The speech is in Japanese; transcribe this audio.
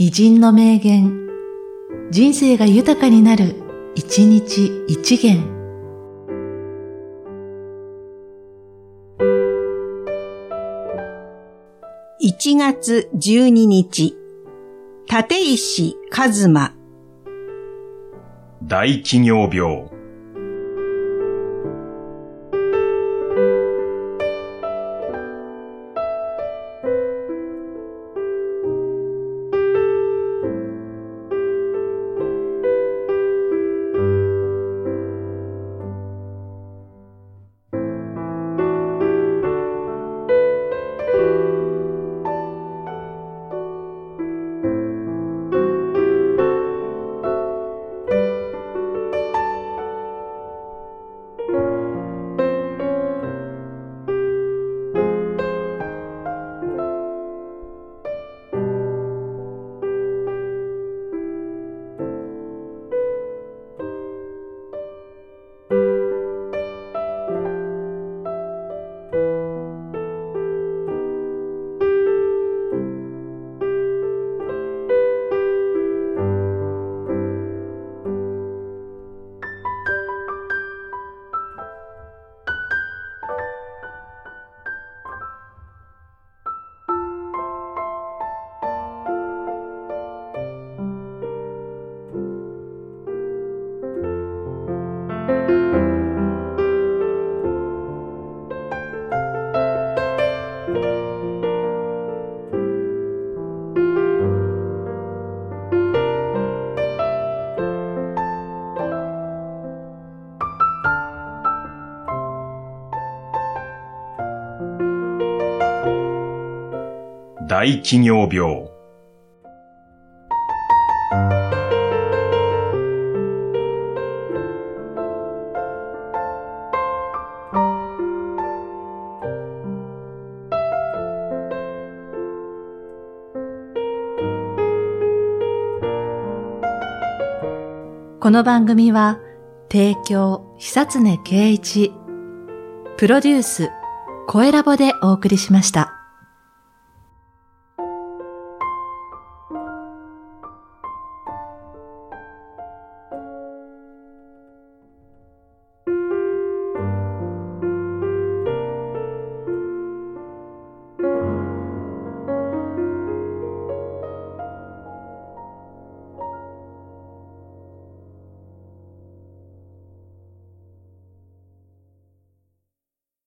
偉人の名言、人生が豊かになる、一日一元。1月12日、立石一馬。大企業病。大企業病。この番組は、提供、久常圭一、プロデュース、声ラボでお送りしました。